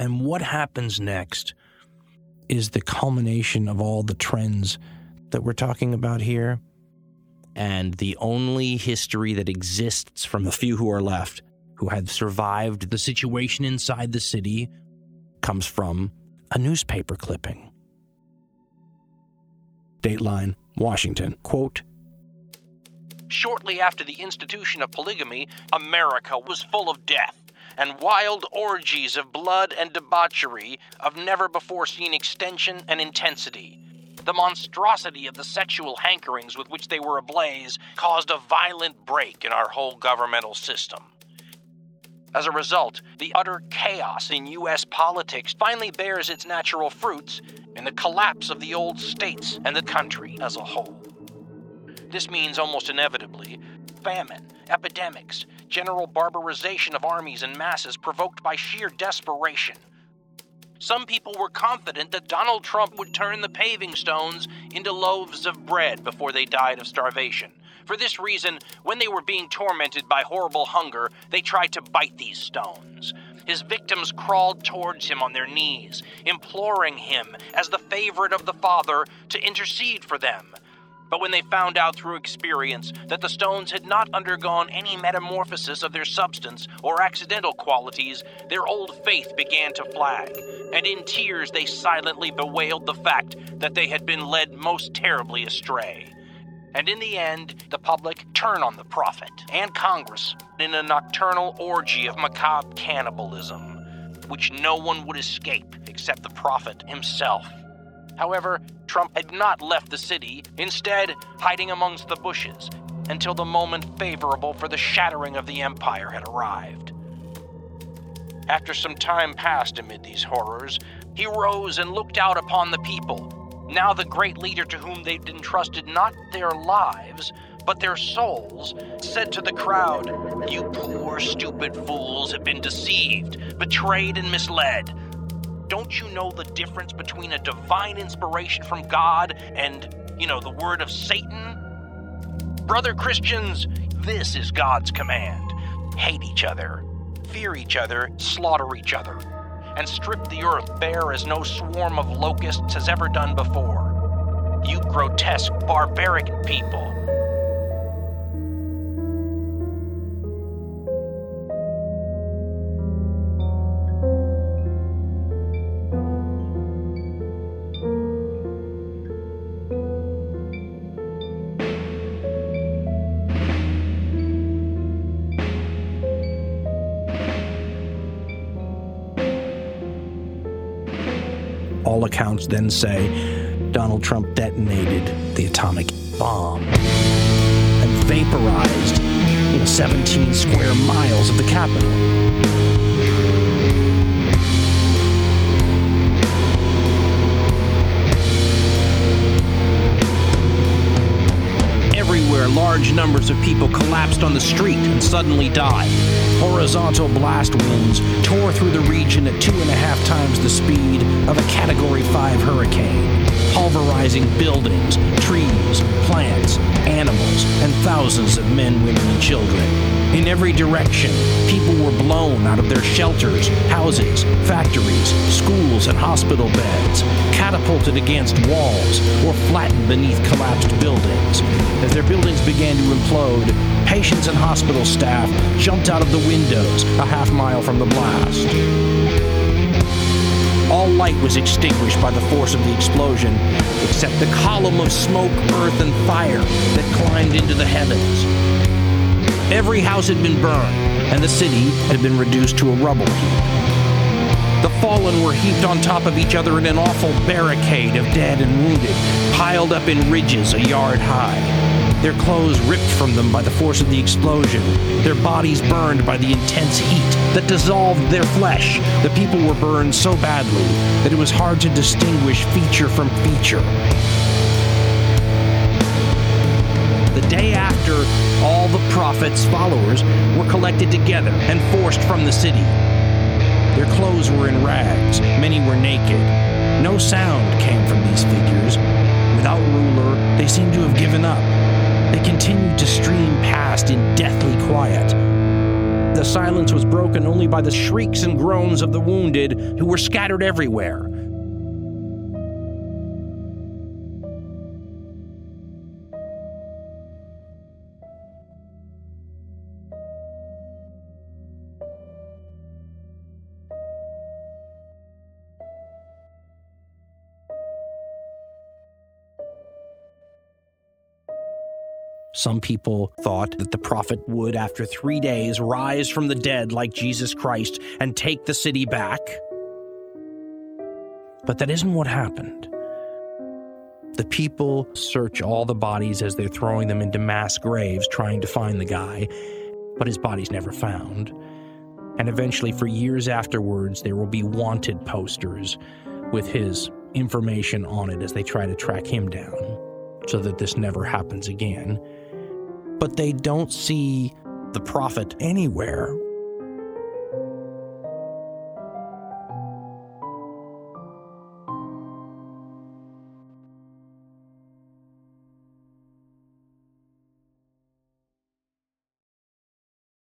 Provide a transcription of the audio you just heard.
And what happens next is the culmination of all the trends that we're talking about here. And the only history that exists from the few who are left who have survived the situation inside the city comes from a newspaper clipping. Dateline, Washington. Quote Shortly after the institution of polygamy, America was full of death and wild orgies of blood and debauchery of never before seen extension and intensity. The monstrosity of the sexual hankerings with which they were ablaze caused a violent break in our whole governmental system. As a result, the utter chaos in U.S. politics finally bears its natural fruits in the collapse of the old states and the country as a whole. This means almost inevitably famine, epidemics, general barbarization of armies and masses provoked by sheer desperation. Some people were confident that Donald Trump would turn the paving stones into loaves of bread before they died of starvation. For this reason, when they were being tormented by horrible hunger, they tried to bite these stones. His victims crawled towards him on their knees, imploring him, as the favorite of the Father, to intercede for them. But when they found out through experience that the stones had not undergone any metamorphosis of their substance or accidental qualities, their old faith began to flag, and in tears they silently bewailed the fact that they had been led most terribly astray. And in the end, the public turn on the prophet and Congress in a nocturnal orgy of macabre cannibalism, which no one would escape except the prophet himself. However, Trump had not left the city, instead, hiding amongst the bushes until the moment favorable for the shattering of the empire had arrived. After some time passed amid these horrors, he rose and looked out upon the people now, the great leader to whom they'd entrusted not their lives, but their souls, said to the crowd, You poor, stupid fools have been deceived, betrayed, and misled. Don't you know the difference between a divine inspiration from God and, you know, the word of Satan? Brother Christians, this is God's command hate each other, fear each other, slaughter each other and strip the earth bare as no swarm of locusts has ever done before. You grotesque, barbaric people. All accounts then say Donald Trump detonated the atomic bomb and vaporized you know, 17 square miles of the Capitol. Everywhere, large numbers of people collapsed on the street and suddenly died. Horizontal blast winds tore through the region at two and a half times the speed of a Category 5 hurricane, pulverizing buildings, trees, plants, animals, and thousands of men, women, and children. In every direction, people were blown out of their shelters, houses, factories, schools, and hospital beds, catapulted against walls, or flattened beneath collapsed buildings. As their buildings began to implode, patients and hospital staff jumped out of the windows a half mile from the blast. All light was extinguished by the force of the explosion, except the column of smoke, earth, and fire that climbed into the heavens. Every house had been burned, and the city had been reduced to a rubble heap. The fallen were heaped on top of each other in an awful barricade of dead and wounded, piled up in ridges a yard high their clothes ripped from them by the force of the explosion, their bodies burned by the intense heat that dissolved their flesh. The people were burned so badly that it was hard to distinguish feature from feature. The day after, all the prophet's followers were collected together and forced from the city. Their clothes were in rags, many were naked. No sound came from these figures. Silence was broken only by the shrieks and groans of the wounded who were scattered everywhere. Some people thought that the prophet would, after three days, rise from the dead like Jesus Christ and take the city back. But that isn't what happened. The people search all the bodies as they're throwing them into mass graves trying to find the guy, but his body's never found. And eventually, for years afterwards, there will be wanted posters with his information on it as they try to track him down so that this never happens again but they don't see the prophet anywhere